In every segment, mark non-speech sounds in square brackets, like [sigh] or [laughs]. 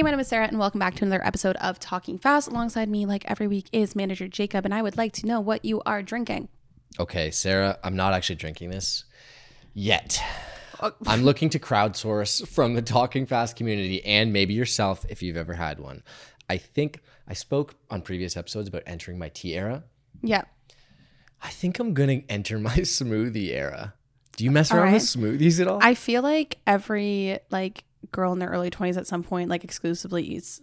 Hey, my name is Sarah, and welcome back to another episode of Talking Fast. Alongside me, like every week, is manager Jacob, and I would like to know what you are drinking. Okay, Sarah, I'm not actually drinking this yet. Oh. I'm looking to crowdsource from the Talking Fast community and maybe yourself if you've ever had one. I think I spoke on previous episodes about entering my tea era. Yeah. I think I'm going to enter my [laughs] smoothie era. Do you mess around with smoothies at all? I feel like every like girl in their early 20s at some point like exclusively eats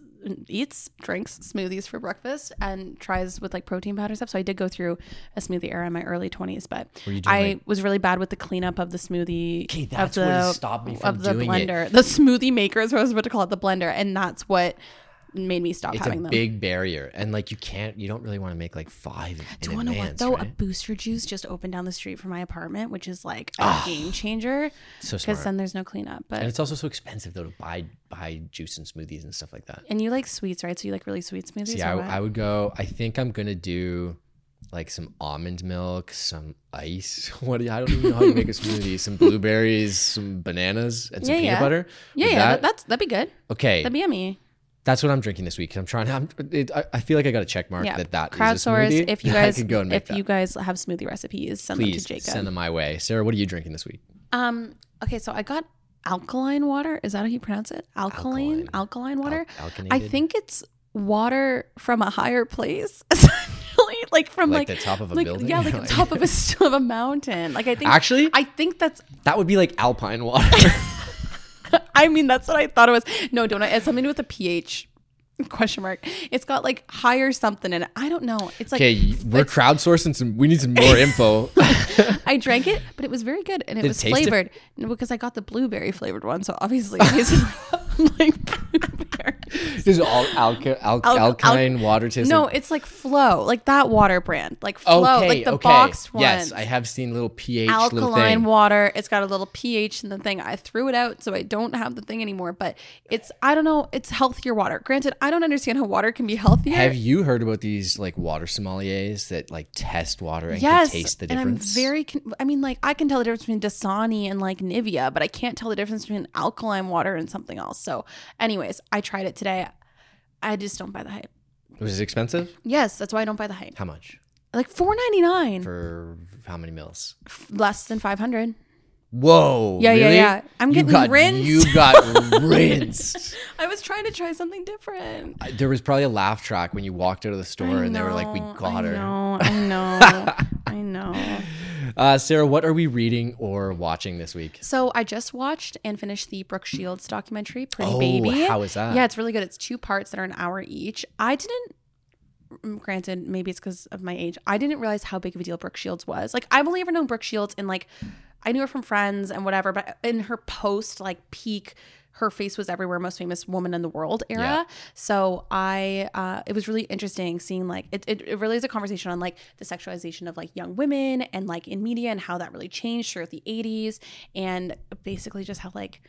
eats drinks smoothies for breakfast and tries with like protein powder stuff. So i did go through a smoothie era in my early 20s but i like- was really bad with the cleanup of the smoothie Okay, of that's the, what stopped me from of the doing it. blender. The smoothie maker is what i was about to call it the blender. And that's what made me stop it's a having them big barrier. And like you can't, you don't really want to make like five Do you want to know what though? A booster juice just opened down the street from my apartment, which is like a ah, game changer. So Because then there's no cleanup. But And it's also so expensive though to buy buy juice and smoothies and stuff like that. and you like sweets, right? So you like really sweet smoothies. Yeah, I. I would go. I think I'm gonna do like some almond milk, some ice. [laughs] What do I don't even know how you make a smoothie. Some blueberries, some bananas, and some Yeah, peanut yeah. butter. yeah, yeah, that, that's that'd be good. okay. That'd be yummy. That's what I'm drinking this week. I'm trying to. I'm, it, I, I feel like I got a check mark Yeah, that that is a crowdsource. smoothie. [laughs] If you guys, go if that. you guys have smoothie recipes, send them please to Jacob. send them my way. Sarah, what are you drinking this week? Um. Okay, so I got alkaline water. Is that how you pronounce it? Alkaline. Alkaline, water. Al- I think it's water from a higher place, [laughs] essentially, like from Like like, the top of a like, building? Yeah, like the [laughs] top of a still of a mountain. Like I think Actually? I think that's. That would be like alpine water. I mean, that's what I thought it was. No, don't. It's something to do with a pH. Question mark. It's got like higher something in it. I don't know. It's like okay, we're crowdsourcing some. We need some more [laughs] info. I drank it, but it was very good and it Did was dif- flavored No, because I got the blueberry flavored one. So obviously, it tasted [laughs] like. Is all alka, al- Al- al- alkaline water tasting? No, it's like Flow, like that water brand, like Flow, okay, like the okay. boxed one. Yes, I have seen little pH little alkaline thing. water. It's got a little pH in the thing. I threw it out, so I don't have the thing anymore. But it's I don't know. It's healthier water. Granted, I don't understand how water can be healthier. Have you heard about these like water sommeliers that like test water and yes, can taste the difference? and I'm very. Con- I mean, like I can tell the difference between Dasani and like Nivea, but I can't tell the difference between alkaline water and something else. So, anyways, I tried it today. I just don't buy the hype. Was it expensive? Yes, that's why I don't buy the hype. How much? Like four ninety nine, For how many mils? less than five hundred. Whoa. Yeah, yeah, really? yeah. I'm You getting got, rinsed. You got [laughs] rinsed. I was trying to try something different. I- There was probably a laugh track when you walked out of the store and they were like, "We got I her." know, I [laughs] know, I know. Uh, Sarah, what are we reading or watching this week? So I just watched and finished the Brooke Shields documentary, Pretty Oh, Baby. how is that? Yeah, it's really good. It's two parts that are an hour each. I didn't mm, granted, maybe it's because of my age. I didn't realize how big of a deal Brooke Shields was. Like, I've only ever known Brooke Shields in like, I knew her from Friends and whatever, but in her post like peak, her face was everywhere, most famous woman in the world era. Yeah. So I, uh, it was really interesting seeing like it, it. It really is a conversation on like the sexualization of like young women and like in media and how that really changed throughout the '80s and basically just how like.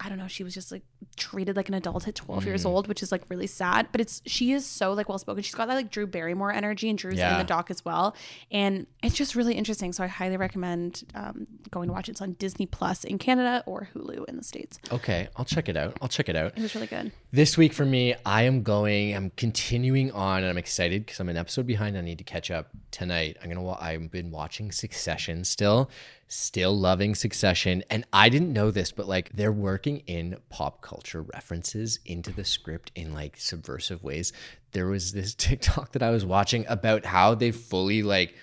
I don't know. She was just like treated like an adult at 12 years Mm. old, which is like really sad. But it's she is so like well spoken. She's got that like Drew Barrymore energy, and Drew's in the doc as well. And it's just really interesting. So I highly recommend um, going to watch it. It's on Disney Plus in Canada or Hulu in the states. Okay, I'll check it out. I'll check it out. It was really good. This week for me, I am going. I'm continuing on, and I'm excited because I'm an episode behind. I need to catch up tonight. I'm gonna. I've been watching Succession still, still loving Succession, and I didn't know this, but like they're working in pop culture references into the script in like subversive ways. There was this [laughs] TikTok that I was watching about how they fully like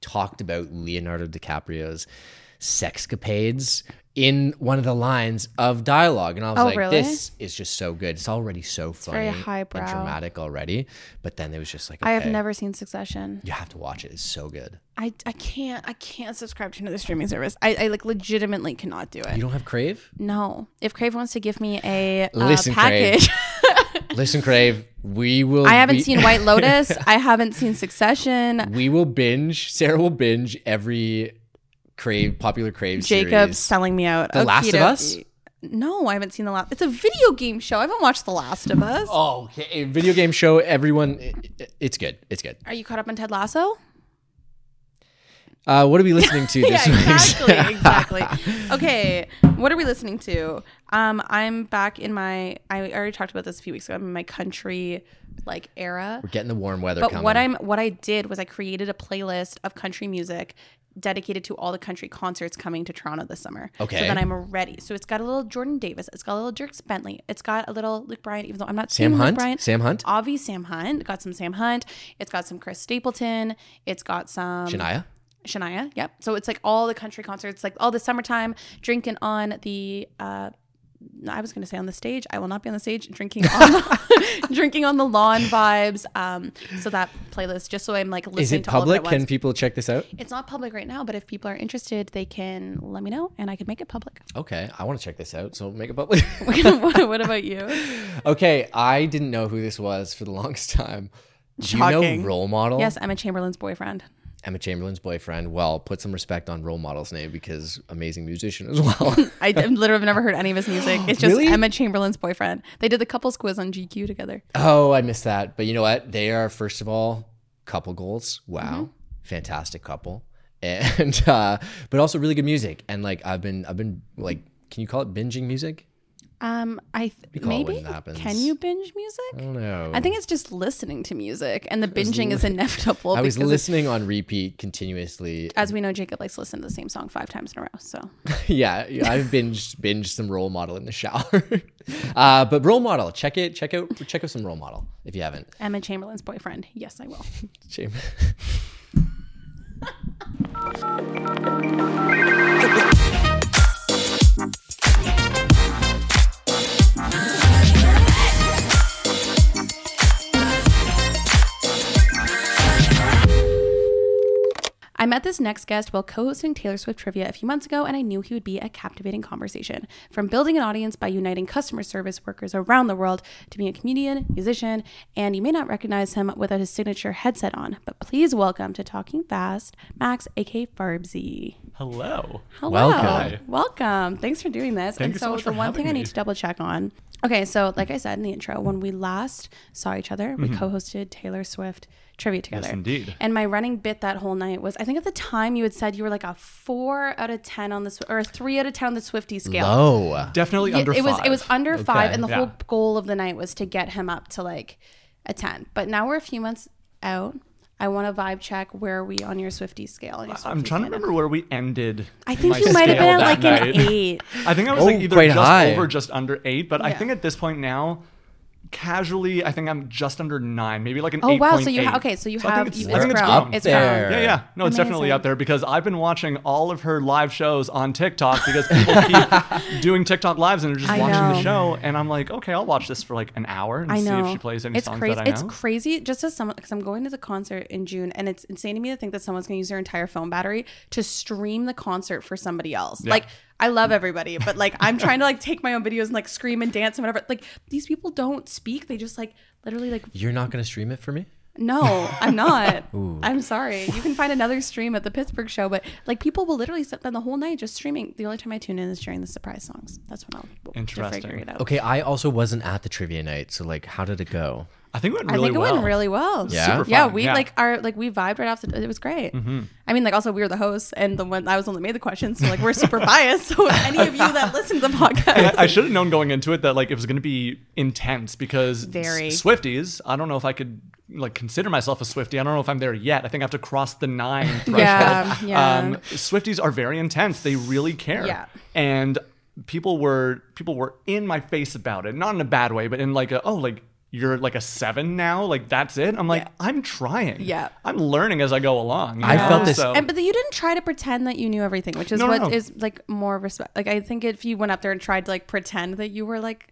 talked about Leonardo DiCaprio's sexcapades in one of the lines of dialogue. And I was Oh, like, really? this is just so good. It's already so funny very and dramatic already. But then it was just like, I have never seen Succession. You have to watch it. It's so good. I, I can't I can't subscribe to another streaming service. I, I like legitimately cannot do it. You don't have Crave? No. If Crave wants to give me a uh, Listen, Crave. package, [laughs] Listen, Crave, we will. I haven't we- seen White [laughs] Lotus. I haven't seen Succession. we will binge. Sarah will binge every Crave, popular Crave Jacob's series. selling me out. The Last of Us? No, I haven't seen the last. It's a video game show. I haven't watched The Last of Us. Oh, okay. A video game show. Everyone, it- it- it's good. It's good. Are you caught up on Ted Lasso? Uh, what are we listening to [laughs] this week? exactly, [laughs] exactly. Okay, what are we listening to? Um, I'm back in my. I already talked about this a few weeks ago. I'm in my country like era. We're getting the warm weather But coming. what I'm what I did was I created a playlist of country music dedicated to all the country concerts coming to Toronto this summer. Okay. So then I'm ready. So it's got a little Jordan Davis. It's got a little Dierks Bentley. It's got a little Luke Bryan, even though I'm not Sam seeing Luke Hunt? Bryan. Sam Hunt? Avi Sam Hunt. Got some Sam Hunt. It's got some Chris Stapleton. It's got some Shania? Shania. Yep. So it's like all the country concerts, like all the summertime drinking on the. uh I was going to say on the stage. I will not be on the stage drinking on the, [laughs] [laughs] drinking on the lawn vibes. Um, so that playlist, just so I'm like listening Is it to all of it Can people check this out? It's not public right now, but if people are interested, they can let me know and I can make it public. Okay, I want to check this out. So make it public. [laughs] what, what about you? okay, I didn't know who this was for the longest time. Do you Shocking. know Role Model? Yes, Emma Chamberlain's boyfriend. Emma Chamberlain's boyfriend. Well, put some respect on Role Model's name because amazing musician as well. [laughs] I literally have never heard any of his music. [gasps] It's just Really? Emma Chamberlain's boyfriend. They did the couples quiz on GQ together. oh, I missed that. But you know what? They are first of all couple goals. Wow, Mm-hmm. fantastic couple, [laughs] and uh, but also really good music. And like I've been, I've been like, can you call it binging music? Um, I th- call it when maybe can you binge music? I don't know. I think it's just listening to music, and the binging is inevitable. I was listening on repeat continuously. As we know, Jacob likes to listen to the same song five times in a row. So [laughs] yeah, I've binged binged some role model in the shower. [laughs] uh, but role model, check it, check out check out some role model if you haven't. Emma Chamberlain's boyfriend. Yes, I will. [laughs] Shame. I met this next guest while co hosting Taylor Swift trivia a few months ago, and I knew he would be a captivating conversation. From building an audience by uniting customer service workers around the world to being a comedian, musician, and you may not recognize him without his signature headset on, but please welcome to Talking Fast, Max, aka Farbsy. Hello. Hello. Welcome. Welcome. Thanks for doing this. Thank and you so so, much the for one having thing I need to double check on. Okay, so like I said in the intro, when we last saw each other, we co-hosted Taylor Swift trivia together. Mm-hmm. indeed. And my running bit that whole night was I think at the time you had said you were like a four out of ten on the or a three out of ten on the Swifty scale. Low. Definitely Yeah, under it was five. it was under five, and the Yeah. whole goal of the night was to get him up to like a ten. But now we're a few months out. I want to vibe check where are we on your Swifty scale. on your I'm trying to remember where we ended. I think you might have been at like that an eight. I think I was Oh, like either quite just high. over, just under eight. But I think at this point now, casually, I think I'm just under nine, maybe like an. Oh wow! So you 8.8. ha- okay? So you So I have you, it's, I think it's grown. It's there. grown. Yeah, yeah. No, it's definitely Amazing. up there because I've been watching all of her live shows on TikTok because people [laughs] keep doing TikTok lives and they're just I watching the show. And I'm like, okay, I'll watch this for like an hour and I see if she plays any it's songs crazy. that I know. It's crazy. Just as someone, because I'm going to the concert in June, and it's insane to me to think that someone's going to use their entire phone battery to stream the concert for somebody else. Yeah. Like, I love everybody, but like, I'm trying to like take my own videos and like scream and dance and whatever. Like, these people don't speak. They just like literally like. You're not gonna stream it for me? No, I'm not. [laughs] I'm sorry. You can find another stream at the Pittsburgh show, but like people will literally spend the whole night just streaming. The only time I tune in is during the surprise songs. That's when I'll to Interesting. figure it out. Okay, I also wasn't at the trivia night, so like, how did it go? I think it went I really think it well. went really well. Yeah? Super yeah. fun, We yeah. like our like we vibed right off the. It was great. Mm-hmm. I mean, like also we were the hosts and the one I was the one that made the questions, so like we're super biased. [laughs] So any of you that listen to the podcast, I, I should have known going into it that like it was going to be intense because Very. S- Swifties. I don't know if I could like consider myself a Swifty. I don't know if I'm there yet. I think I have to cross the nine [laughs] threshold. Yeah, yeah. Um, Swifties are very intense. They really care. Yeah. And people were people were in my face about it, not in a bad way, but in like a oh like. You're like a seven now, like that's it. I'm like, Yeah. I'm trying. Yeah. I'm learning as I go along. I know? felt this- So- and but you didn't try to pretend that you knew everything, which is No, no, what is like more respect. Like I think if you went up there and tried to like pretend that you were like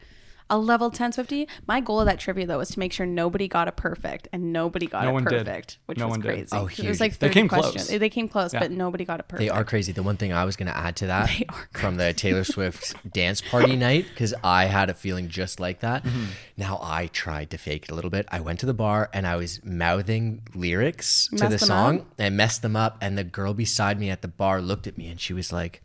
a level 10 Swifty, my goal of that trivia though was to make sure nobody got it perfect and nobody got No it one did. perfect, which No was one did. crazy. Oh, It was like They came questions. close. They came close, Yeah. but nobody got it perfect. They are crazy. The one thing I was going to add to that [laughs] from the Taylor Swift dance party night, because I had a feeling just like that. Mm-hmm. Now I tried to fake it a little bit. I went to the bar and I was mouthing lyrics to the song up? and messed them up. And the girl beside me at the bar looked at me and she was like,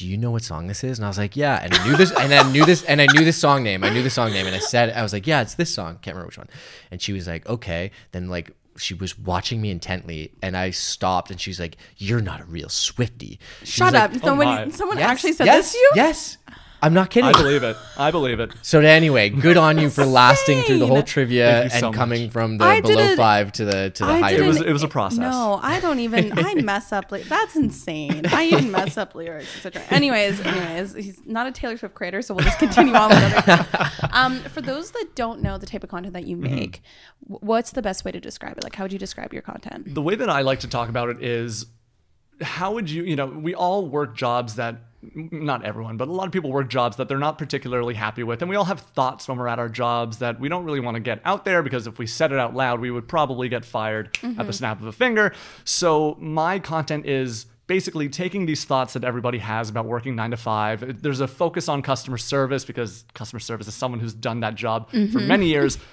do you know what song this is? And I was like, yeah. And I knew this, and I knew this, and I knew the song name. I knew the song name, and I said, I was like, yeah, it's this song. Can't remember which one. And she was like, okay. Then like she was watching me intently, and I stopped, and she's like, you're not a real Swifty. She Shut up. like, "Oh Someone, my." someone "Yes, actually said yes, this to you? Yes. I'm not kidding. I believe it. I believe it. So anyway, good on you for lasting through the whole trivia Thank and so coming much. from the I below didn't- five to the to the I higher. It was it was a process. No, I don't even. I [laughs] mess up. Like that's insane. I even mess up lyrics, etc. Anyways, anyways, he's not a Taylor Swift creator, so we'll just continue on with other. [laughs] Um, for those that don't know the type of content that you Mm-hmm. make, what's the best way to describe it? Like, how would you describe your content? the way that I like to talk about it is how would you, you know, we all work jobs that not everyone, but a lot of people work jobs that they're not particularly happy with. And we all have thoughts when we're at our jobs that we don't really want to get out there because if we said it out loud, we would probably get fired at the mm-hmm. snap of a finger. So my content is basically taking these thoughts that everybody has about working nine to five. There's a focus on customer service because customer service is someone who's done that job for mm-hmm. many years [laughs]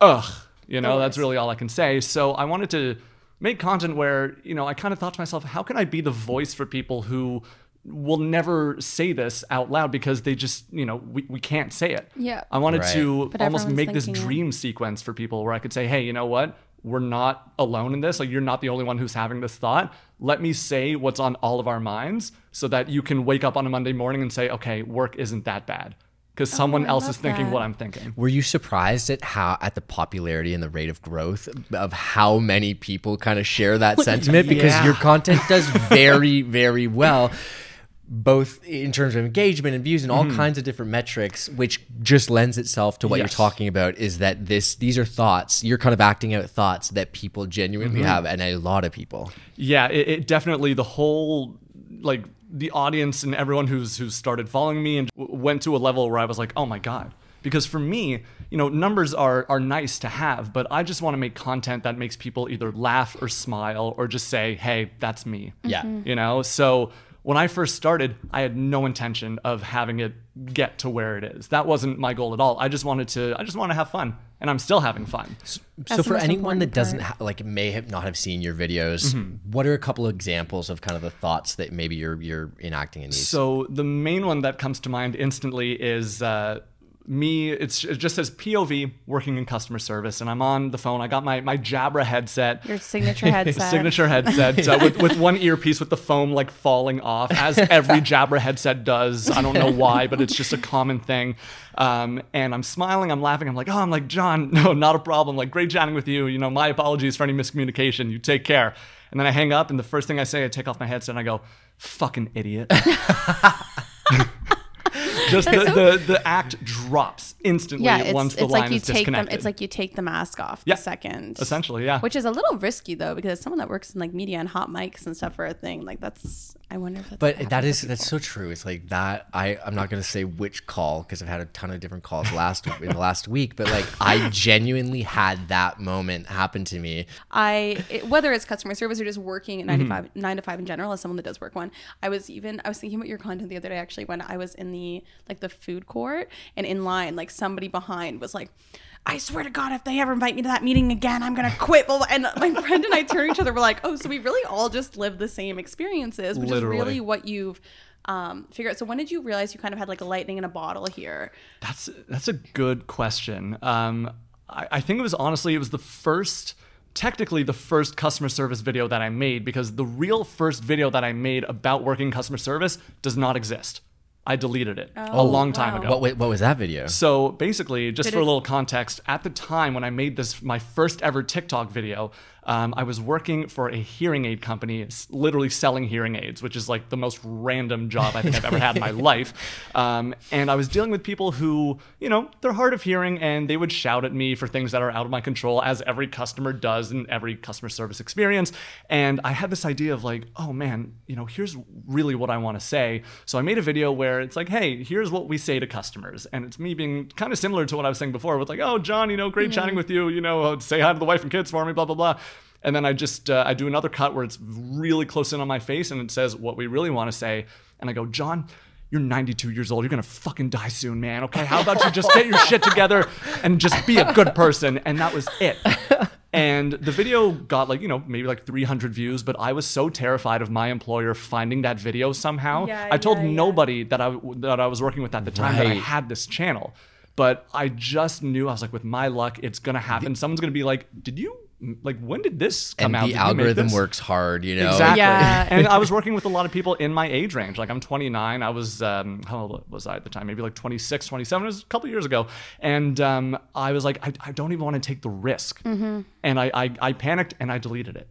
ugh, you know, that's really all I can say. So I wanted to make content where, you know, I kind of thought to myself, how can I be the voice for people who will never say this out loud because they just, you know, we, we can't say it. Yeah. I wanted Right. to But almost make this thinking it. dream sequence for people where I could say, hey, you know what? We're not alone in this. Like, you're not the only one who's having this thought. Let me say what's on all of our minds so that you can wake up on a Monday morning and say, okay, work isn't that bad. Because oh, someone I else is thinking that. what I'm thinking. Were you surprised at how at the popularity and the rate of growth of how many people kind of share that sentiment? Because your content does [laughs] very, very well, both in terms of engagement and views and all mm-hmm. kinds of different metrics, which just lends itself to what Yes. you're talking about. Is that this? These are thoughts. You're kind of acting out thoughts that people genuinely mm-hmm. have, and a lot of people. yeah it, it definitely the whole like the audience and everyone who's who's started following me and w- went to a level where i was like oh my god because for me you know numbers are are nice to have but i just want to make content that makes people either laugh or smile or just say hey that's me Yeah. Mm-hmm. you know so when i first started i had no intention of having it get to where it is. That wasn't my goal at all. I just wanted to i just want to have fun and i'm still having fun. So That's the for anyone that doesn't ha- like may have not have seen your videos, what are a couple of examples of kind of the thoughts that maybe you're you're enacting in these? So the main one that comes to mind instantly is uh, me. It's, it just says POV working in customer service, and I'm on the phone. I got my my Jabra headset. Your signature [laughs] headset. Signature headset uh, with, with one earpiece with the foam like falling off, as every [laughs] Jabra headset does. I don't know why, but it's just a common thing. Um, and I'm smiling, I'm laughing. I'm like, oh, I'm like, John, no, not a problem. Like, great chatting with you. You know, my apologies for any miscommunication. You take care. And then I hang up, and the first thing I say, I take off my headset and I go, fucking idiot. [laughs] Just [laughs] the, the, the act drops instantly yeah, it's, once the it's line like you is take them. disconnected. It's like you take the mask off Yeah, the second. essentially, yeah. Which is a little risky though, because someone that works in like media and hot mics and stuff for a thing, like that's. I wonder if that's But what that happens is to that's so true. It's like that. I I'm not gonna say which call because I've had a ton of different calls last [laughs] in the last week. But like I genuinely had that moment happen to me. I it, whether it's customer service or just working at 9 Mm-hmm. to 5 9 to 5 in general as someone that does work one I was even I was thinking about your content the other day actually when I was in the like the food court and in line like somebody behind was like I swear to God, if they ever invite me to that meeting again, I'm gonna quit. And my [laughs] friend and I turned to each other. We're like, "Oh, so we really all just live the same experiences, which Literally. is really what you've um, figured out." So when did you realize you kind of had like a lightning in a bottle here? That's that's a good question. Um, I, I think it was honestly it was the first, technically the first customer service video that I made because the real first video that I made about working customer service does not exist. I deleted it a oh, long time ago. What wa- what was that video? So basically, just Did for a little context, at the time when I made this, my first ever TikTok video, um, I was working for a hearing aid company, literally selling hearing aids, which is like the most random job I think I've ever had in my [laughs] life. Um, and I was dealing with people who, you know, they're hard of hearing and they would shout at me for things that are out of my control, as every customer does in every customer service experience. And I had this idea of like, oh man, you know, here's really what I want to say. So I made a video where it's like, hey, here's what we say to customers. And it's me being kind of similar to what I was saying before with like, oh, John, you know, great chatting with you, you know, uh, say hi to the wife and kids for me, blah, blah, blah. And then I just, uh, I do another cut where it's really close in on my face and it says what we really want to say. And I go, John, you're 92 years old. You're gonna fucking die soon, man. Okay, how about you just get your shit together and just be a good person? And that was it. And the video got like, you know, maybe like 300 views, but I was so terrified of my employer finding that video somehow. Yeah, I told yeah, yeah. nobody that I that I was working with at the time that I had this channel. But I just knew I was like, with my luck, it's gonna happen. Someone's gonna be like, "Did you like when did this come and out? the Did algorithm works hard, you know. Exactly. Yeah. and I was working with a lot of people in my age range. Like I'm 29. I was, um, how old was I at the time? Maybe like 26, 27. It was a couple years ago. And um, I was like, I, I don't even want to take the risk. And I, I, I panicked and I deleted it.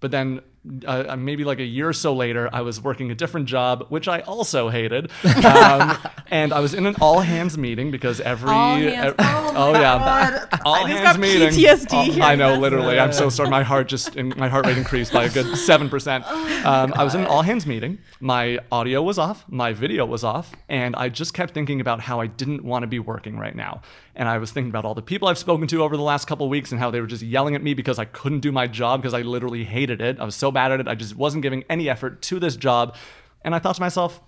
But then uh, maybe like a year or so later, I was working a different job, which I also hated. [laughs] Um, and I was in an all hands meeting because every. All hands- ev- oh my yeah. God. All I just hands got meeting. PTSD Oh, hearing I know, that. literally. I'm so sorry. My heart just, my heart rate increased by a good [laughs] 7%. um, I was in an all hands meeting. My audio was off, my video was off, and I just kept thinking about how I didn't want to be working right now. And I was thinking about all the people I've spoken to over the last couple of weeks and how they were just yelling at me because I couldn't do my job because I literally hated it. I was so bad at it. I just wasn't giving any effort to this job. And I thought to myself,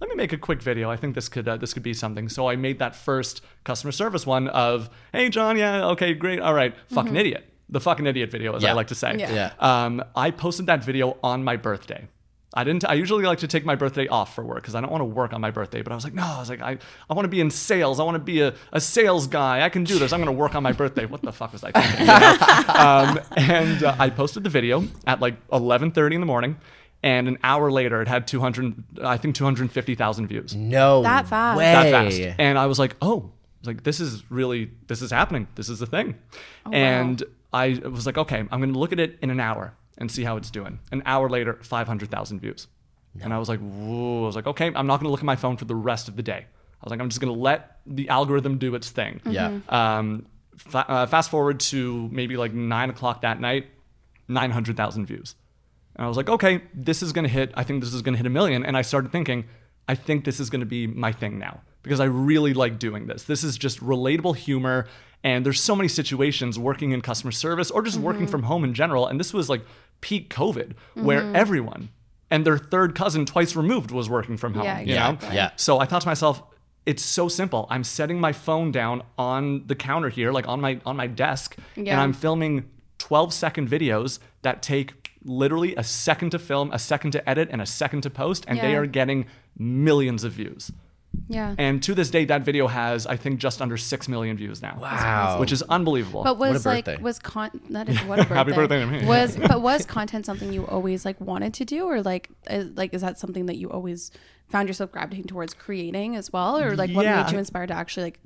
let me make a quick video. I think this could uh, this could be something. So I made that first customer service one of, hey John, yeah, okay, great, all right, fucking idiot, the fucking idiot video, as I like to say. Yeah. Yeah. Um, I posted that video on my birthday. I didn't. I usually like to take my birthday off for work because I don't want to work on my birthday. But I was like, no. I was like, I, I want to be in sales. I want to be a, a sales guy. I can do this. I'm going to work on my birthday. What the fuck was I thinking? you know? [laughs] um, and uh, I posted the video at like 11:30 in the morning, and an hour later, it had 200. I think 250,000 views No That fast. way. that fast. And I was like, oh, like this is really this is happening. This is the thing. Oh, and I was like, okay, I'm gonna look at it in an hour and see how it's doing. An hour later, 500,000 views. And I was like, whoa. I was like, okay, I'm not gonna look at my phone for the rest of the day. I was like, I'm just gonna let the algorithm do its thing. Yeah. Um, fa- uh, fast forward to maybe like nine o'clock that night, 900,000 views. And I was like, okay, this is going to hit, I think this is going to hit a million. And I started thinking, I think this is going to be my thing now because I really like doing this. This is just relatable humor. And there's so many situations working in customer service or just working from home in general. And this was like peak COVID where mm-hmm. everyone and their third cousin twice removed was working from home. Yeah, you know? Yeah. So I thought to myself, it's so simple. I'm setting my phone down on the counter here, like on my on my desk, and I'm filming 12 second videos that take literally a second to film, a second to edit, and a second to post, and they are getting millions of views. Yeah. And to this day, that video has, I think, just under six million views now. Wow. Which is unbelievable. But was a like birthday. was con that is what a [laughs] birthday. Happy birthday to me. Was [laughs] but was content something you always like wanted to do or like is, like is that something that you always found yourself gravitating towards creating as well or like what Yeah. made you inspired to actually like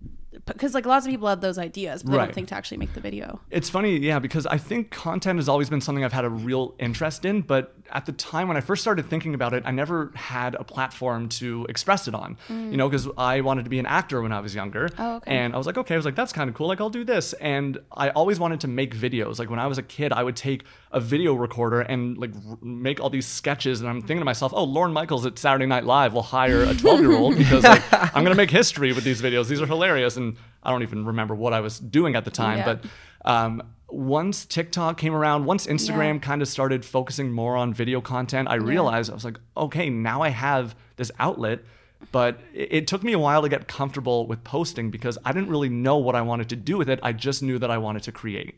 because like lots of people have those ideas but they don't think to actually make the video. It's funny, yeah, because I think content has always been something I've had a real interest in, but at the time when I first started thinking about it, I never had a platform to express it on. You know, because I wanted to be an actor when I was younger. Mm. Oh, okay. And I was like, okay, I was like, that's kind of cool. Like, I'll do this. And I always wanted to make videos. Like when I was a kid, I would take a video recorder and like r- make all these sketches. And I'm thinking to myself, oh, Lorne Michaels at Saturday Night Live will hire a 12 year old because like [laughs] I'm gonna make history with these videos. These are hilarious. And I don't even remember what I was doing at the time, Yeah. but um, once TikTok came around, once Instagram kind of started focusing more on video content, I realized I was like, okay, now I have this outlet. But it took me a while to get comfortable with posting because I didn't really know what I wanted to do with it. I just knew that I wanted to create.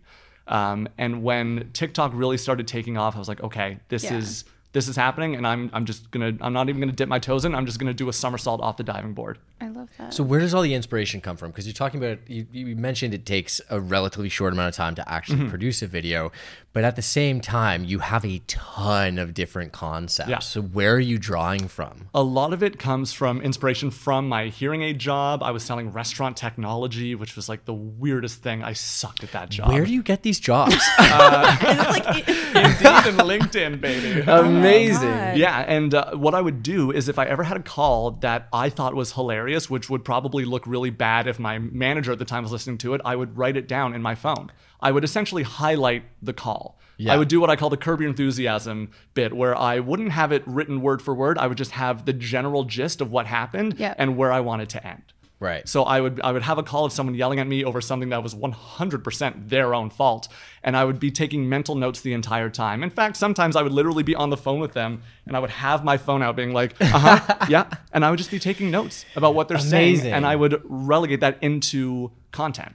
Um, and when TikTok really started taking off, I was like, okay, this Yeah. is this is happening, and I'm I'm just gonna I'm not even gonna dip my toes in. I'm just gonna do a somersault off the diving board. I love that. So where does all the inspiration come from? Because you're talking about you, you mentioned it takes a relatively short amount of time to actually Mm-hmm. produce a video, but at the same time you have a ton of different concepts. Yeah. So where are you drawing from? A lot of it comes from inspiration from my hearing aid job. I was selling restaurant technology, which was like the weirdest thing. I sucked at that job. Where do you get these jobs? [laughs] [laughs] Indeed and LinkedIn, baby. [laughs] Amazing. Yeah, and uh, what I would do is if I ever had a call that I thought was hilarious, which would probably look really bad if my manager at the time was listening to it, I would write it down in my phone. I would essentially highlight the call. Yeah. I would do what I call the curb your enthusiasm bit, where I wouldn't have it written word for word. I would just have the general gist of what happened Yeah. and where I wanted to end. Right. So I would I would have a call of someone yelling at me over something that was 100% their own fault, and I would be taking mental notes the entire time. In fact, sometimes I would literally be on the phone with them, and I would have my phone out, being like, "Uh huh, [laughs] yeah," and I would just be taking notes about what they're saying, and I would relegate that into content.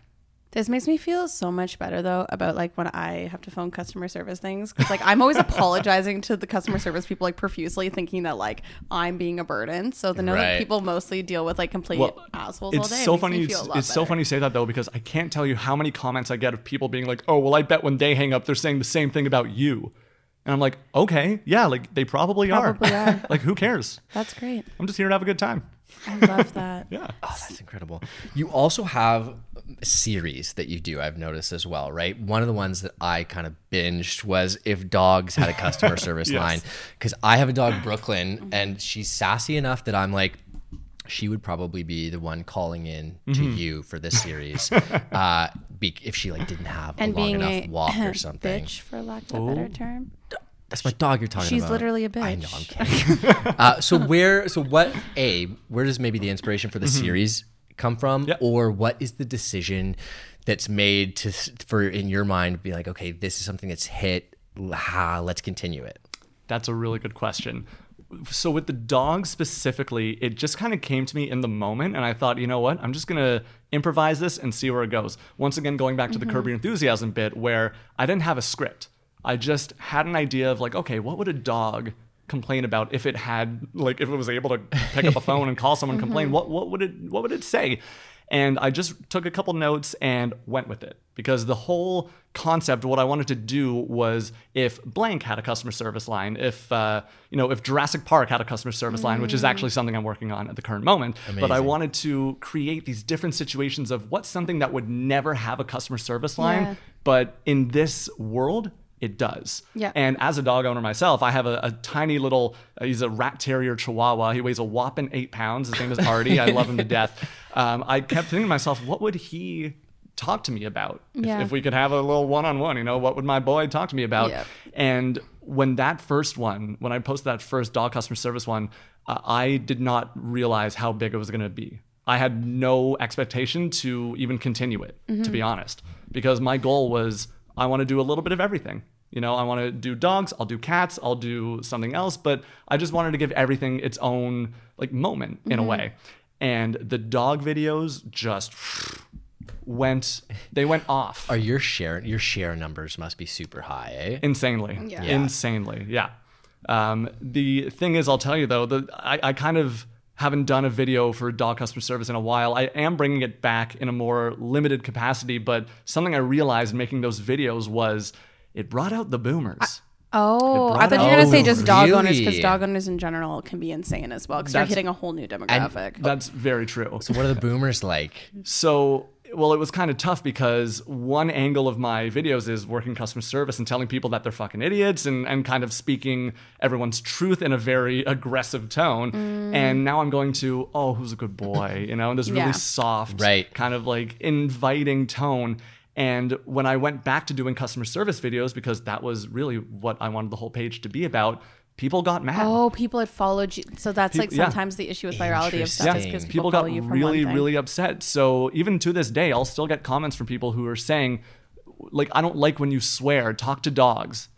This makes me feel so much better though about like when I have to phone customer service things because like I'm always [laughs] apologizing to the customer service people like profusely thinking that like I'm being a burden. So the know Right. that people mostly deal with like complete Well, assholes all It's day. so makes funny. Me You, feel a lot it's so funny you say that though because I can't tell you how many comments I get of people being like, "Oh, well, I bet when they hang up, they're saying the same thing about you," and I'm like, "Okay, yeah, like they probably, Probably are. are. [laughs] like who cares? That's great. I'm just here to have a good time." I love that. [laughs] Yeah. Oh, that's incredible. You also have a series that you do, I've noticed as well, right? One of the ones that I kind of binged was If Dogs Had a Customer [laughs] Service Yes. Line. Because I have a dog, Brooklyn, and she's sassy enough that I'm like, she would probably be the one calling in to Mm-hmm. you for this series [laughs] uh, be, if she like didn't have And a long being enough a walk or [laughs] something. bitch, for lack of a better term. That's my dog you're talking She's about. She's literally a bitch. I know, I'm kidding. uh, so where, so what? A, where does maybe the inspiration for the series come from, Mm-hmm. Yep. or what is the decision that's made to for in your mind be like, okay, this is something that's hit. Ha, let's continue it. That's a really good question. So with the dog specifically, it just kind of came to me in the moment, and I thought, you know what? I'm just gonna improvise this and see where it goes. Once again, going back to the Curb Your Enthusiasm bit, where I didn't have a script. I just had an idea of like, okay, what would a dog complain about if it had like if it was able to pick up a phone and call someone and [laughs] complain? What what would it what would it say? And I just took a couple notes and went with it because the whole concept, what I wanted to do was if blank had a customer service line, if uh, you know, if Jurassic Park had a customer service line, which is actually something I'm working on at the current moment. But I wanted to create these different situations of what's something that would never have a customer service line, Yeah. but in this world. It does. Yeah. And as a dog owner myself, I have a, a tiny little, uh, he's a rat terrier chihuahua. He weighs a whopping eight pounds. His name is Artie. I love him to death. [laughs] Um, I kept thinking to myself, what would he talk to me about? If, Yeah. if we could have a little one on one, you know, what would my boy talk to me about? Yep. And when that first one, when I posted that first dog customer service one, uh, I did not realize how big it was going to be. I had no expectation to even continue it, to be honest, because my goal was I want to do a little bit of everything. You know, I want to do dogs, I'll do cats, I'll do something else, but I just wanted to give everything its own like moment in a way. And the dog videos just went they went off Are your share your share numbers must be super high, eh? insanely Yeah. Yeah. insanely yeah um, the thing is i'll tell you though the, I, I kind of haven't done a video for dog customer service in a while i am bringing it back in a more limited capacity but something i realized making those videos was it brought out the boomers Oh, I thought you were gonna say just dog owners because dog owners in general can be insane as well because you're hitting a whole new demographic. that's very true So what are the boomers like? So well, it was kind of tough because one angle of my videos is working customer service and telling people that they're fucking idiots and, and kind of speaking everyone's truth in a very aggressive tone. Mm. And now I'm going to, oh, who's a good boy? You know, and this really Yeah. soft, Right. kind of like inviting tone. And when I went back to doing customer service videos, because that was really what I wanted the whole page to be about, people got mad. Oh, people had followed you. So that's like Peop- yeah. sometimes the issue with virality of stuff is because people people, got you from really really upset. So even to this day i'll still get comments from people who are saying like i don't like when you swear talk to dogs.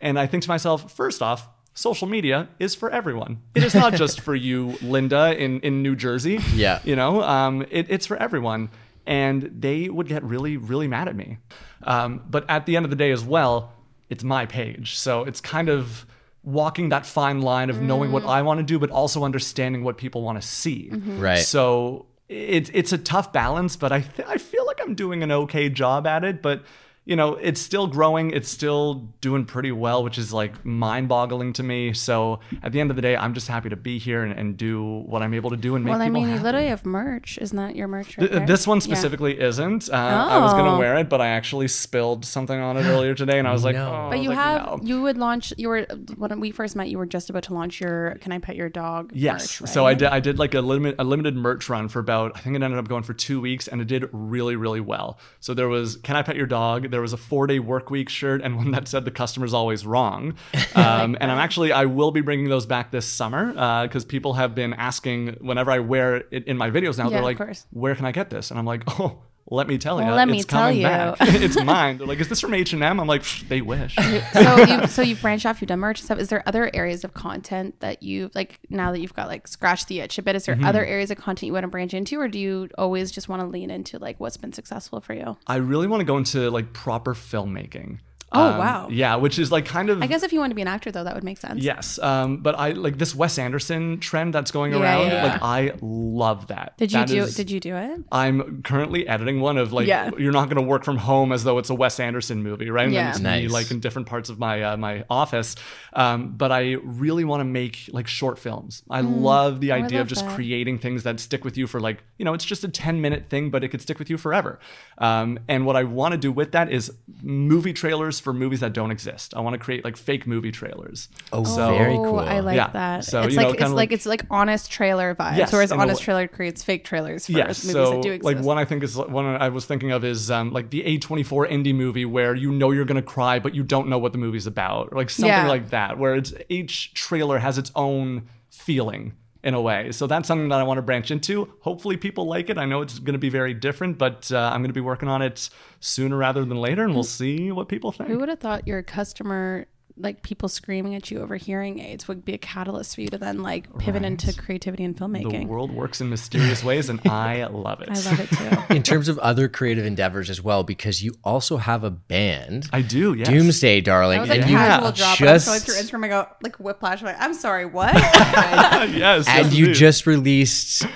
And i think to myself first off social media is for everyone. It is not just for you [laughs] linda in, in new jersey. Yeah. you know um, it, it's for everyone. And they would get really really mad at me. Um, but at the end of the day as well it's my page. So it's kind of walking that fine line of knowing what mm. i want to do but also understanding what people want to see mm-hmm. Right. so it's it's a tough balance, but I th- I feel like I'm doing an okay job at it. But you know, it's still growing. It's still doing pretty well, which is like mind-boggling to me. So at the end of the day, I'm just happy to be here and, and do what I'm able to do and make Well, I people mean, you literally have merch. Isn't that your merch? Right Th- there? This one Yeah. specifically isn't. Uh, I was gonna Oh. wear it, but I actually spilled something on it [gasps] earlier today, and I was like, No. oh, But you was like, have no. you would launch you were when we first met you were just about to launch your Can I Pet Your Dog? Yes. merch, So I did I did like a limit a limited merch run for about I think it ended up going for two weeks and it did really, really well. So there was Can I Pet Your Dog? There was a four day work week shirt and one that said the customer's always wrong. [laughs] Um, and I'm actually I will be bringing those back this summer because people have been asking whenever I wear it in my videos now, Yeah, they're like, where can I get this? And I'm like, [laughs] oh. Let me tell you, let me it's tell coming you. back. [laughs] it's mine. They're like, is this from H and M? I'm like, they wish. [laughs] so you so you've branched off, you've done merch and stuff. Is there other areas of content that you like now that you've got like scratched the itch a bit? Is there Mm-hmm. other areas of content you want to branch into, or do you always just want to lean into like what's been successful for you? I really want to go into like proper filmmaking. Oh, wow. Yeah, which is like kind of I guess if you want to be an actor though, that would make sense. Yes, um, but I like this Wes Anderson trend that's going Yeah, around. yeah, Like I love that. Did you That do is- did you do it? I'm currently editing one of like Yeah. you're not going to work from home as though it's a Wes Anderson movie, right? And then Yeah. it's me like in different parts of my uh, my office. Um, but I really want to make like short films. I love the Oh, idea love of just that. creating things that stick with you for like you know it's just a 10 minute thing, but it could stick with you forever. Um, and what I want to do with that is movie trailers for movies that don't exist. I want to create like fake movie trailers. Oh, So- very Oh, cool. I like Yeah. that. So, it's you know, like it's like, like- it's like honest trailer vibes, Yes, whereas honest way. trailer creates fake trailers for Yes. movies So, that do exist. like one I think is one I was thinking of is um, like the A24 indie movie where you know you're gonna cry but you don't know what the movie's about, or like something Yeah. like that, where it's each trailer has its own feeling in a way. So that's something that I want to branch into. Hopefully people like it. I know it's gonna be very different, but uh, I'm gonna be working on it sooner rather than later, and we'll see what people think. Who would have thought your customer, like people screaming at you over hearing aids, would be a catalyst for you to then like pivot into creativity and filmmaking. the world works in mysterious ways, and I [laughs] love it. I love it too. in terms of other creative endeavors as well, because you also have a band, I do, yes. Doomsday Darling, That was a and you casual drop. but I'm just going through Instagram. I go like whiplash. I'm like, I'm sorry, what? yes, [laughs] [laughs] yes, and you indeed. just released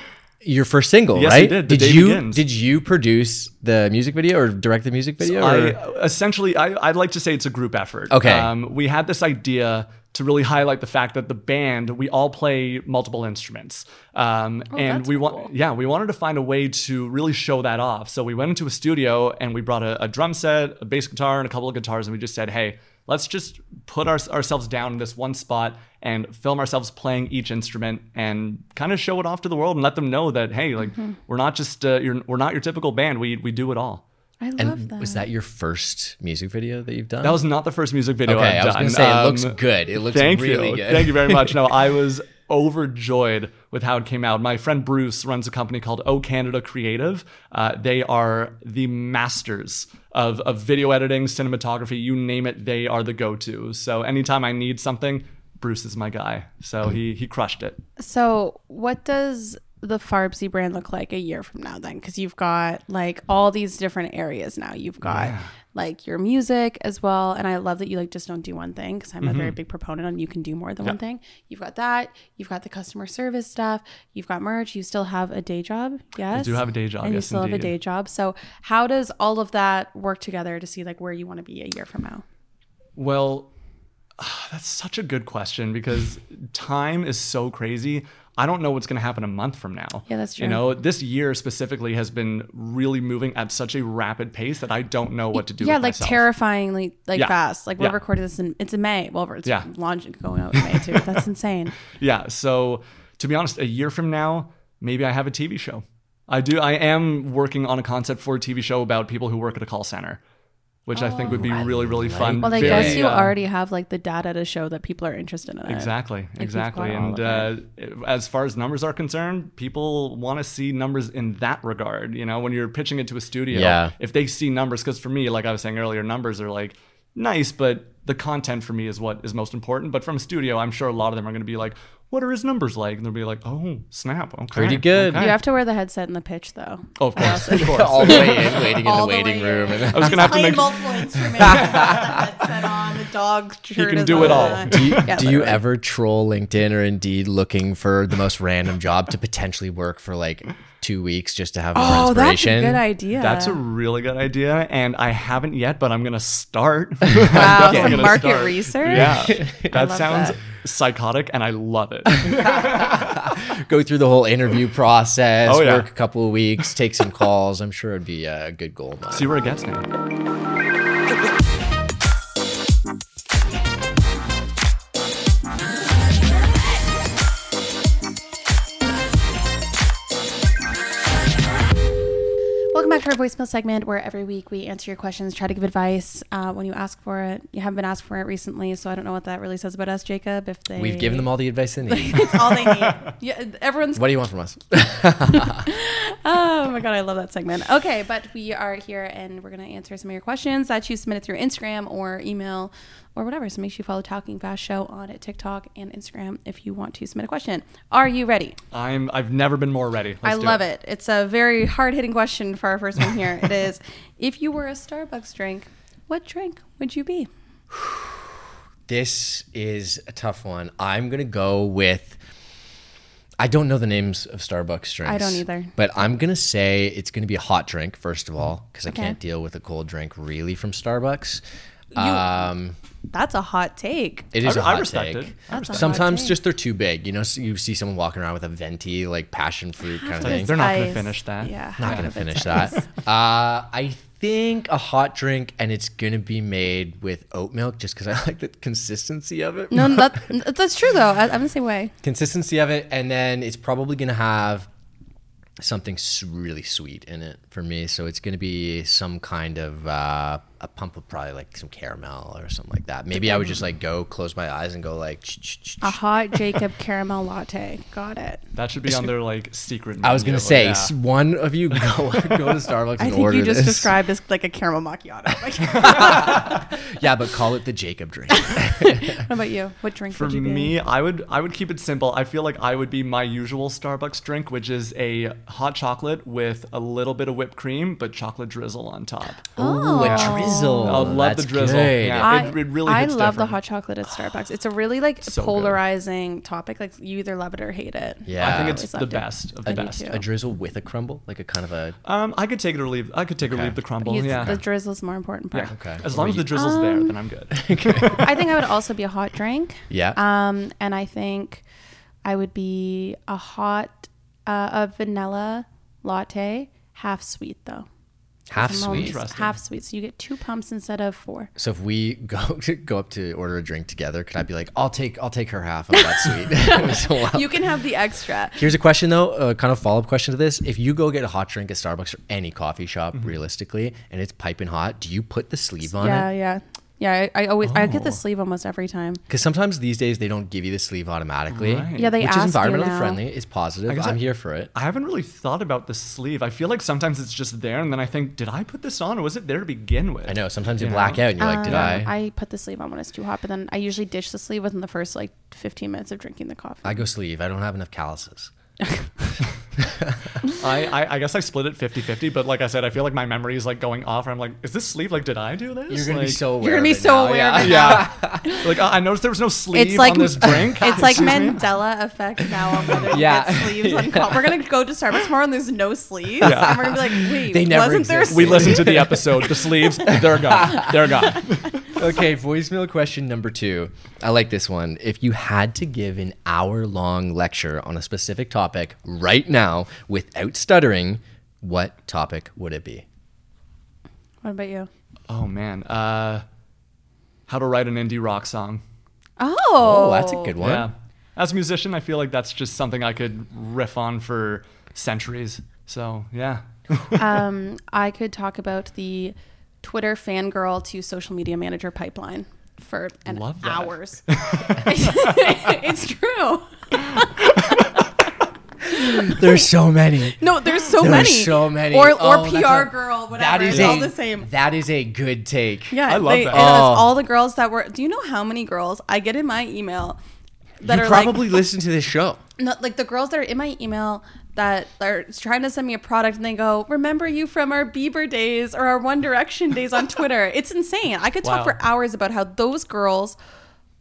your first single, Yes, I right? did. The Day you Begins. did you produce the music video or direct the music video? I essentially, I, I'd like to say it's a group effort. Okay. Um, we had this idea to really highlight the fact that the band we all play multiple instruments, um, and Oh, that's we cool. want yeah we wanted to find a way to really show that off. So we went into a studio and we brought a, a drum set, a bass guitar, and a couple of guitars, and we just said, hey. Let's just put our, ourselves down in this one spot and film ourselves playing each instrument and kind of show it off to the world and let them know that hey, like Mm-hmm. we're not just uh, you're, we're not your typical band. We we do it all. I love and that. was that your first music video that you've done? That was not the first music video okay. I've done. I was done. gonna say it looks Um, good. It looks Thank really you. good. Thank you very [laughs] much. No, I was overjoyed with how it came out. My friend Bruce runs a company called O Canada Creative. Uh, they are the masters of, of video editing, cinematography, you name it, they are the go-to. So anytime I need something, Bruce is my guy. So he he crushed it. So, what does the Farbsy brand look like a year from now then? Because you've got like all these different areas now. You've got like your music as well, and I love that you like just don't do one thing because I'm a Mm-hmm. very big proponent on you can do more than one thing. You've got that. You've got the customer service stuff. You've got merch. You still have a day job. Yes, You do have a day job, and you yes, still have a day job. So, how does all of that work together to see like where you want to be a year from now? Well, [sighs] that's such a good question because time is so crazy. I don't know what's going to happen a month from now. Yeah, that's true. You know, this year specifically has been really moving at such a rapid pace that I don't know what to do. yeah, with like myself. terrifyingly like Yeah. fast. Like we're Yeah. recording this in it's in May. Well, it's Yeah. launching going out in May too. That's [laughs] insane. Yeah. So to be honest, a year from now, maybe I have a TV show. I do. I am working on a concept for a TV show about people who work at a call center, which I think would be really, really fun. Oh, Well, I Very, guess you uh, already have like the data to show that people are interested in it. Exactly, exactly. And of uh, as far as numbers are concerned, people want to see numbers in that regard. You know, when you're pitching it to a studio, Yeah. if they see numbers, because for me, like I was saying earlier, numbers are like nice, but the content for me is what is most important. But from a studio, I'm sure a lot of them are going to be like, "What are his numbers like?" And they'll be like, "Oh, snap, okay, Pretty good. okay." You have to wear the headset in the pitch though. Oh, of course, of [laughs] course. All the way in, waiting in the the waiting way room. And I was gonna have to make. multiple instruments. the headset on. The dog [laughs] shirt can do it all. do you, Yeah, do you ever troll LinkedIn or Indeed looking for the most random job to potentially work for like two weeks just to have more Oh, that's a good idea. That's a really good idea, and I haven't yet, but I'm gonna start. [laughs] [laughs] wow. Some gonna market start. research. Yeah, [laughs] that sounds that. psychotic, and I love it. Go through the whole interview process, Oh, yeah. work a couple of weeks, take some calls. I'm sure it'd be a good goal. mine. See where it gets me. Our voicemail segment where every week we answer your questions, try to give advice uh, when you ask for it. You haven't been asked for it recently, so I don't know what that really says about us, Jacob. If they We've given them all the advice they need. [laughs] It's all they need. [laughs] Yeah, everyone's. what do you want from us? [laughs] Oh my god, I love that segment. Okay, but we are here and we're gonna answer some of your questions that you submitted through Instagram or email or whatever. So make sure you follow Talking Fast Show on TikTok and Instagram if you want to submit a question. Are you ready? I'm. I've never been more ready. I Let's do love it. It's a very hard hitting question for our first one here. it is [laughs] if you were a Starbucks drink, what drink would you be? [sighs] This is a tough one. I'm gonna go with. I don't know the names of Starbucks drinks. I don't either. But I'm gonna say it's gonna be a hot drink first of all, because I can't deal with a cold drink really from Starbucks. um, That's a hot take. it is I- a I hot respect take. it. I That's Sometimes take. just they're too big. You know, so you see someone walking around with a venti like passion fruit kind of thing. They're not gonna finish that. Yeah, Not gonna finish that. [laughs] Uh, I think a hot drink, and it's gonna be made with oat milk, just because I [laughs] like the consistency of it. No, that, [laughs] that's true though. I, I'm the same way. consistency of it, and then it's probably gonna have something really sweet in it for me. So it's gonna be some kind of uh, a pump of probably like some caramel or something like that. Maybe I would just like go close my eyes and go like. "Ch- ch- ch- A hot Jacob caramel latte. Got it. That should be on their like secret. I was gonna menu. say Yeah. one of you [laughs] go go to Starbucks and I think order you just this. described as like a caramel macchiato. [laughs] Like, [laughs] Yeah, but call it the Jacob drink. what about you? What drink For would you be? me, I would I would keep it simple. I feel like I would be my usual Starbucks drink, which is a hot chocolate with a little bit of whipped cream, but chocolate drizzle on top. Oh. Ooh, a drizzle. I love That's the drizzle. good. Yeah. I, it- it really I hits love the different. hot chocolate at Starbucks. It's a really like So good. polarizing topic. Like you either love it or hate it. Yeah. I think it's always the loved it. best of the I do best. too. A drizzle with a crumble, like a kind of a. Um, I could take it or leave. I could take it or Okay. leave the crumble. You- Yeah. The drizzle's the more important part. yeah. Okay. As long as the drizzle's Um, there, then I'm good. [laughs] I think I would also be a hot drink. Yeah. Um, and I think I would be a hot, uh, a vanilla latte, half sweet though. Half sweet. Half sweet. So you get two pumps instead of four. So if we go [laughs] go up to order a drink together, could I be like, I'll take I'll take her half of that sweet. [laughs] So I'll- You can have the extra. Here's a question though, a kind of follow up question to this. If you go get a hot drink at Starbucks or any coffee shop, Mm-hmm. realistically, and it's piping hot, do you put the sleeve on Yeah, it? yeah. Yeah, I, I always I get the Oh. sleeve almost every time. Because sometimes these days they don't give you the sleeve automatically. Right. Yeah, they which ask is you environmentally now. friendly. It's positive. I guess I'm I- here for it. I haven't really thought about the sleeve. I feel like sometimes it's just there, and then I think, did I put this on, or was it there to begin with? I know. Sometimes you, You black out and you're like, did Um, I? I put the sleeve on when it's too hot, but then I usually ditch the sleeve within the first like 15 minutes of drinking the coffee. I go sleeve. I don't have enough calluses. I, I, I guess I split it 50-50, but like I said, I feel like my memory is like going off. And I'm like, is this sleeve like, did I do this? You're gonna be so aware. You're gonna be so now, aware yeah. [laughs] Yeah. like I I noticed there was no sleeve it's like on this drink. [laughs] It's like Excuse me? Mandela effect now on whether you Yeah. get sleeves on [laughs] co- We're gonna go to Starbucks tomorrow and there's no sleeves, Yeah. and we're gonna be like, wait, They never wasn't there? exist. We sleeves? listened to the episode. The sleeves, they're gone. They're gone. Okay, voicemail question number two. I like this one. If you had to give an hour long lecture on a specific topic right now without stuttering, what topic would it be? What about you? Oh man, uh, how to write an indie rock song. Oh, Oh, that's a good one. Yeah, as a musician, I feel like that's just something I could riff on for centuries. So yeah, [laughs] um, I could talk about the Twitter fangirl to social media manager pipeline for an Love that. hours. [laughs] [laughs] it's true. [laughs] There's so many. No, there's so There's many. so many. Or or Oh, that's PR a- girl, whatever. That is it's a, all the same. That is a good take. Yeah, I love they, that. it was Oh. all the girls that were. Do you know how many girls I get in my email that you are probably like, listen to this show. no, like the girls that are in my email that are trying to send me a product and they go, "Remember you from our Bieber days or our One Direction days on Twitter." [laughs] It's insane. I could talk for hours about how those girls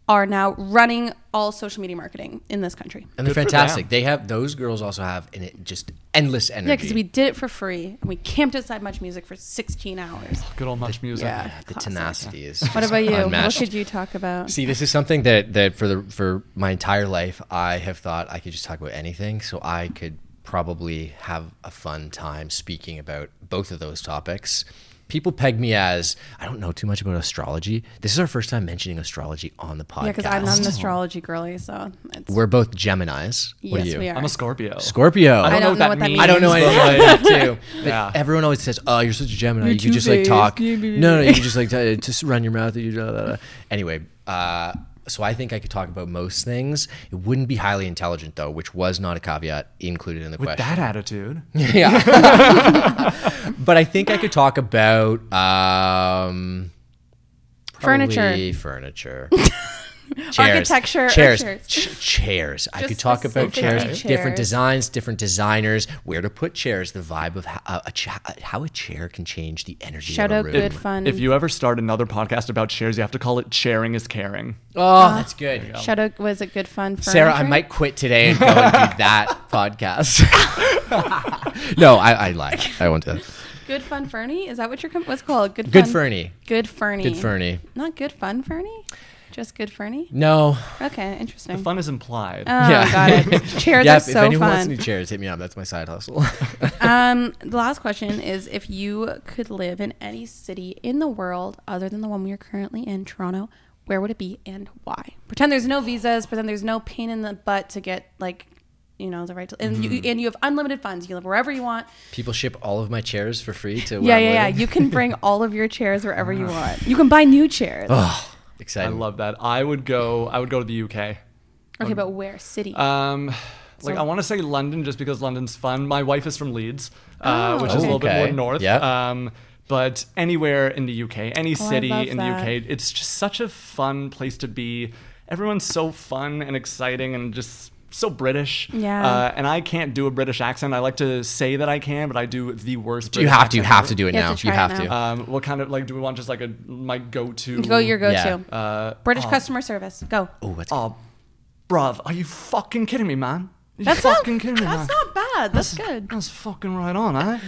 are now running all social media marketing in this country. And they're Good fantastic. They have those girls also have in it just endless energy. Yeah, because we did it for free and we camped outside Much Music for 16 hours. good old much music. Yeah. the classic. tenacity is. What about you? Unmatched. What could you talk about? See, this is something that that for the for my entire life I have thought I could just talk about anything, so I could probably have a fun time speaking about both of those topics. People peg me as I don't know too much about astrology. This is our first time mentioning astrology on the podcast. Yeah, because I'm not an astrology girlie, so it's, We're both Geminis. What yes, are you? we are. I'm a Scorpio. Scorpio. I don't, I know, don't what know that what that means. I don't know means, anything about that too. [laughs] But Yeah. everyone always says, "Oh, you're such a Gemini. You're you can just like talk." No, no, you can just like [laughs] t- just run your mouth. You da, da, da. Anyway, uh, so I think I could talk about most things. It wouldn't be highly intelligent though, which was not a caveat included in the With question. that attitude, [laughs] yeah. [laughs] but I think I could talk about um, Furniture. furniture. [laughs] Chairs. Architecture chairs, chairs? Ch- chairs. I could talk about specifically chairs, different designs, different designers, where to put chairs, the vibe of how uh, a, cha- uh, how a chair can change the energy. Shout of a out room. good fun. if you ever start another podcast about chairs, you have to call it "Sharing is Caring." Oh, ah, that's good. Shout out was it good fun? Furniture? Sarah, I might quit today and go and do [laughs] that podcast. [laughs] no, I, I like. I want to. Good fun Fernie? Is that what you're com- what's called? Good Good fun. Fernie. Good Fernie. Good Fernie. Not good fun Fernie? Just good Fernie? No. Okay, interesting. Fun is implied. Oh, Yeah. got it. [laughs] Chairs yeah, are if so anyone wants fun. new chairs, hit me up. That's my side hustle. [laughs] [laughs] Um, the last question is if you could live in any city in the world other than the one we are currently in, Toronto, where would it be and why? Pretend there's no visas, pretend there's no pain in the butt to get like, you know, the right to and Mm-hmm. you and you have unlimited funds. You live wherever you want. People ship all of my chairs for free to where Yeah, I'm yeah, yeah. You can bring all of your chairs wherever you want. You can buy new chairs. I Exciting. I love that. I would go. I would go to the UK. Okay, but where? City. Um, like I want to say London just because London's fun. My wife is from Leeds, uh, which is a Oh, little bit more north. Yep. Um, but anywhere in the UK, any Oh, I city love in that. the UK, it's just such a fun place to be. Everyone's so fun and exciting and just so British. Yeah. Uh, and I can't do a British accent. I like to say that I can, but I do the worst. British. You British have to. You accent have ever. to do it You now. have to You try it have to. Um, what kind of like do we want? Just like a my go-to. go your go-to. yeah. Uh, British customer service. Go. oh, what's oh, bruv, are you fucking kidding me, man? Are you That's not, fucking kidding me, man? that's not bad. That's good. That's fucking right on, eh?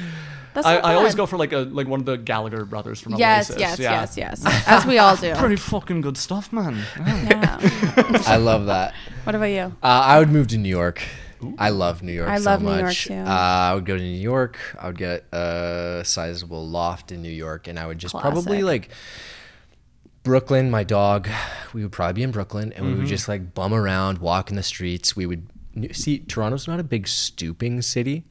That's I, not I always go for like a like one of the Gallagher brothers from Yes, Oasis. yes, yeah. yes, yes. [laughs] As we all do. Pretty fucking good stuff, man. Yeah. Yeah. I love that. What about you? Uh, I would move to New York. I love New York. I so love New York, much. too. Uh, I would go to New York. I would get a sizable loft in New York, and I would just probably like Brooklyn. My dog. We would probably be in Brooklyn, and we Mm-hmm. would just like bum around, walk in the streets. We would see Toronto's not a big stooping city,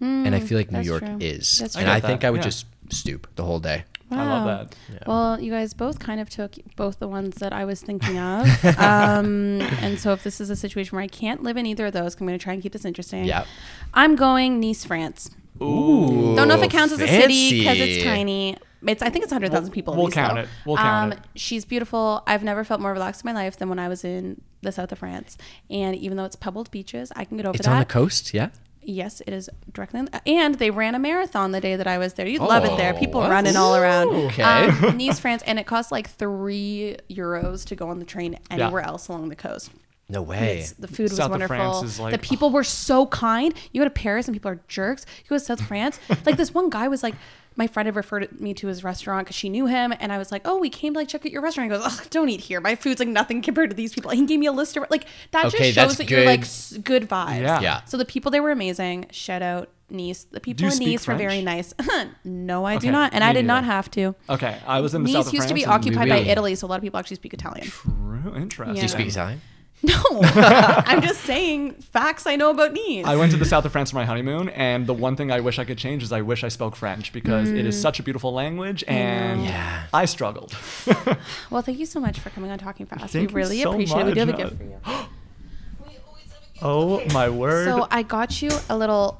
and I feel like New Mm, York true. is. That's and true. I, I think that, I would yeah. just stoop the whole day. I love Wow. that. Well, you guys both kind of took both the ones that I was thinking [laughs] of. um, and so if this is a situation where I can't live in either of those, I'm going to try and keep this interesting. Yep. I'm going Nice, France. Ooh, Don't know if it counts as a city because it's tiny. It's I think it's 100,000 people. we'll Nice, count though. it. We'll count um, it. She's beautiful. I've never felt more relaxed in my life than when I was in the south of France. And even though it's pebbled beaches, I can get over It's that. on the coast, yeah. Yes, it is directly. On the, and they ran a marathon the day that I was there. You'd love it there. Oh, People what? running all around. Okay. Um, [laughs] nice, France, and it costs like three euros to go on the train anywhere else along the coast. No way. The food was South of wonderful. France is like- the people were so kind. You go to Paris and people are jerks. You go to South [laughs] France, like this one guy was like, my friend had referred me to his restaurant because she knew him, and I was like, "Oh, we came to like check out your restaurant." He goes, "Ugh, don't eat here. My food's like nothing compared to these people." He gave me a list of like that Okay, just that's shows that you're like good. s- good vibes. Yeah. Yeah. So the people there were amazing. Shout out Nice. The people in speak Nice were very nice. [laughs] no, I Okay, do not, and I me did not have to. Okay, I was in the Nice south of used to be France and- occupied by Italy, so a lot of people actually speak Italian. True, interesting. Yeah. Do you speak Italian? [laughs] No, [laughs] I'm just saying facts I know about Nice. I went to the south of France for my honeymoon, and the one thing I wish I could change is I wish I spoke French because it Mm. is such a beautiful language, and Yeah. I struggled. [laughs] well, thank you so much for coming on Talking Fast. Thank you we really so appreciate it. We do have a much. gift for you. oh my word! So I got you a little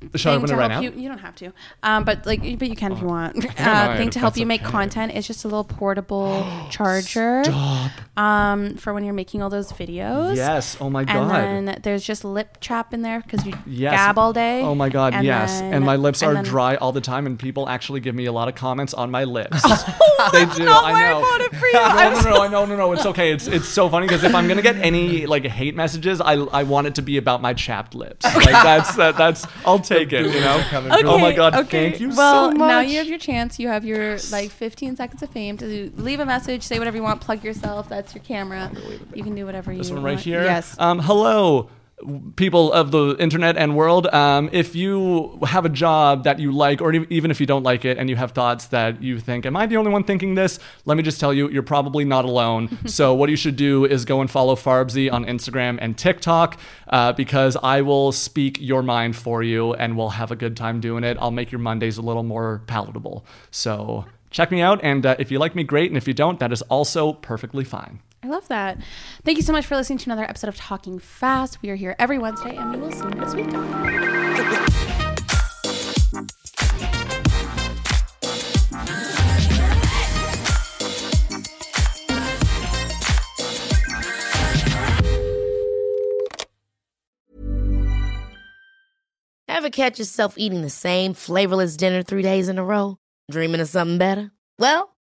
Thing open to it right help now? you. You don't have to, um, but like, but you can if you want. [laughs] Uh, thing to help you make content. is just a little portable [gasps] charger. Um, for when you're making all those videos. Yes. Oh my And god. then there's just lip trap in there because you Yes. gab all day. Oh my god, And yes. then- and my lips and are then- dry all the time, and people actually give me a lot of comments on my lips. [laughs] [laughs] they do. not I know. about it for you. no, I'm no, no, no, no, no. It's okay. It's it's so funny because if I'm gonna get any like hate messages, I I want it to be about my chapped lips. Like that's that, that's I'll take it. You know. Oh my god. Okay. Thank you well, so much. Well, now you have your chance. You have your like 15 seconds of fame to leave a message, say whatever you want, plug yourself. That's your camera. You can do whatever you This one want. right here. Yes. Um, hello, people of the internet and world. Um, if you have a job that you like, or even if you don't like it, and you have thoughts that you think, "Am I the only one thinking this?" Let me just tell you, you're probably not alone. [laughs] so what you should do is go and follow Farbsy on Instagram and TikTok, uh, because I will speak your mind for you, and we'll have a good time doing it. I'll make your Mondays a little more palatable. So. Check me out, and uh, if you like me, great, and if you don't, that is also perfectly fine. I love that. Thank you so much for listening to another episode of Talking Fast. We are here every Wednesday, and we will see you next week. Ever catch yourself eating the same flavorless dinner three days in a row? Dreaming of something better? Well,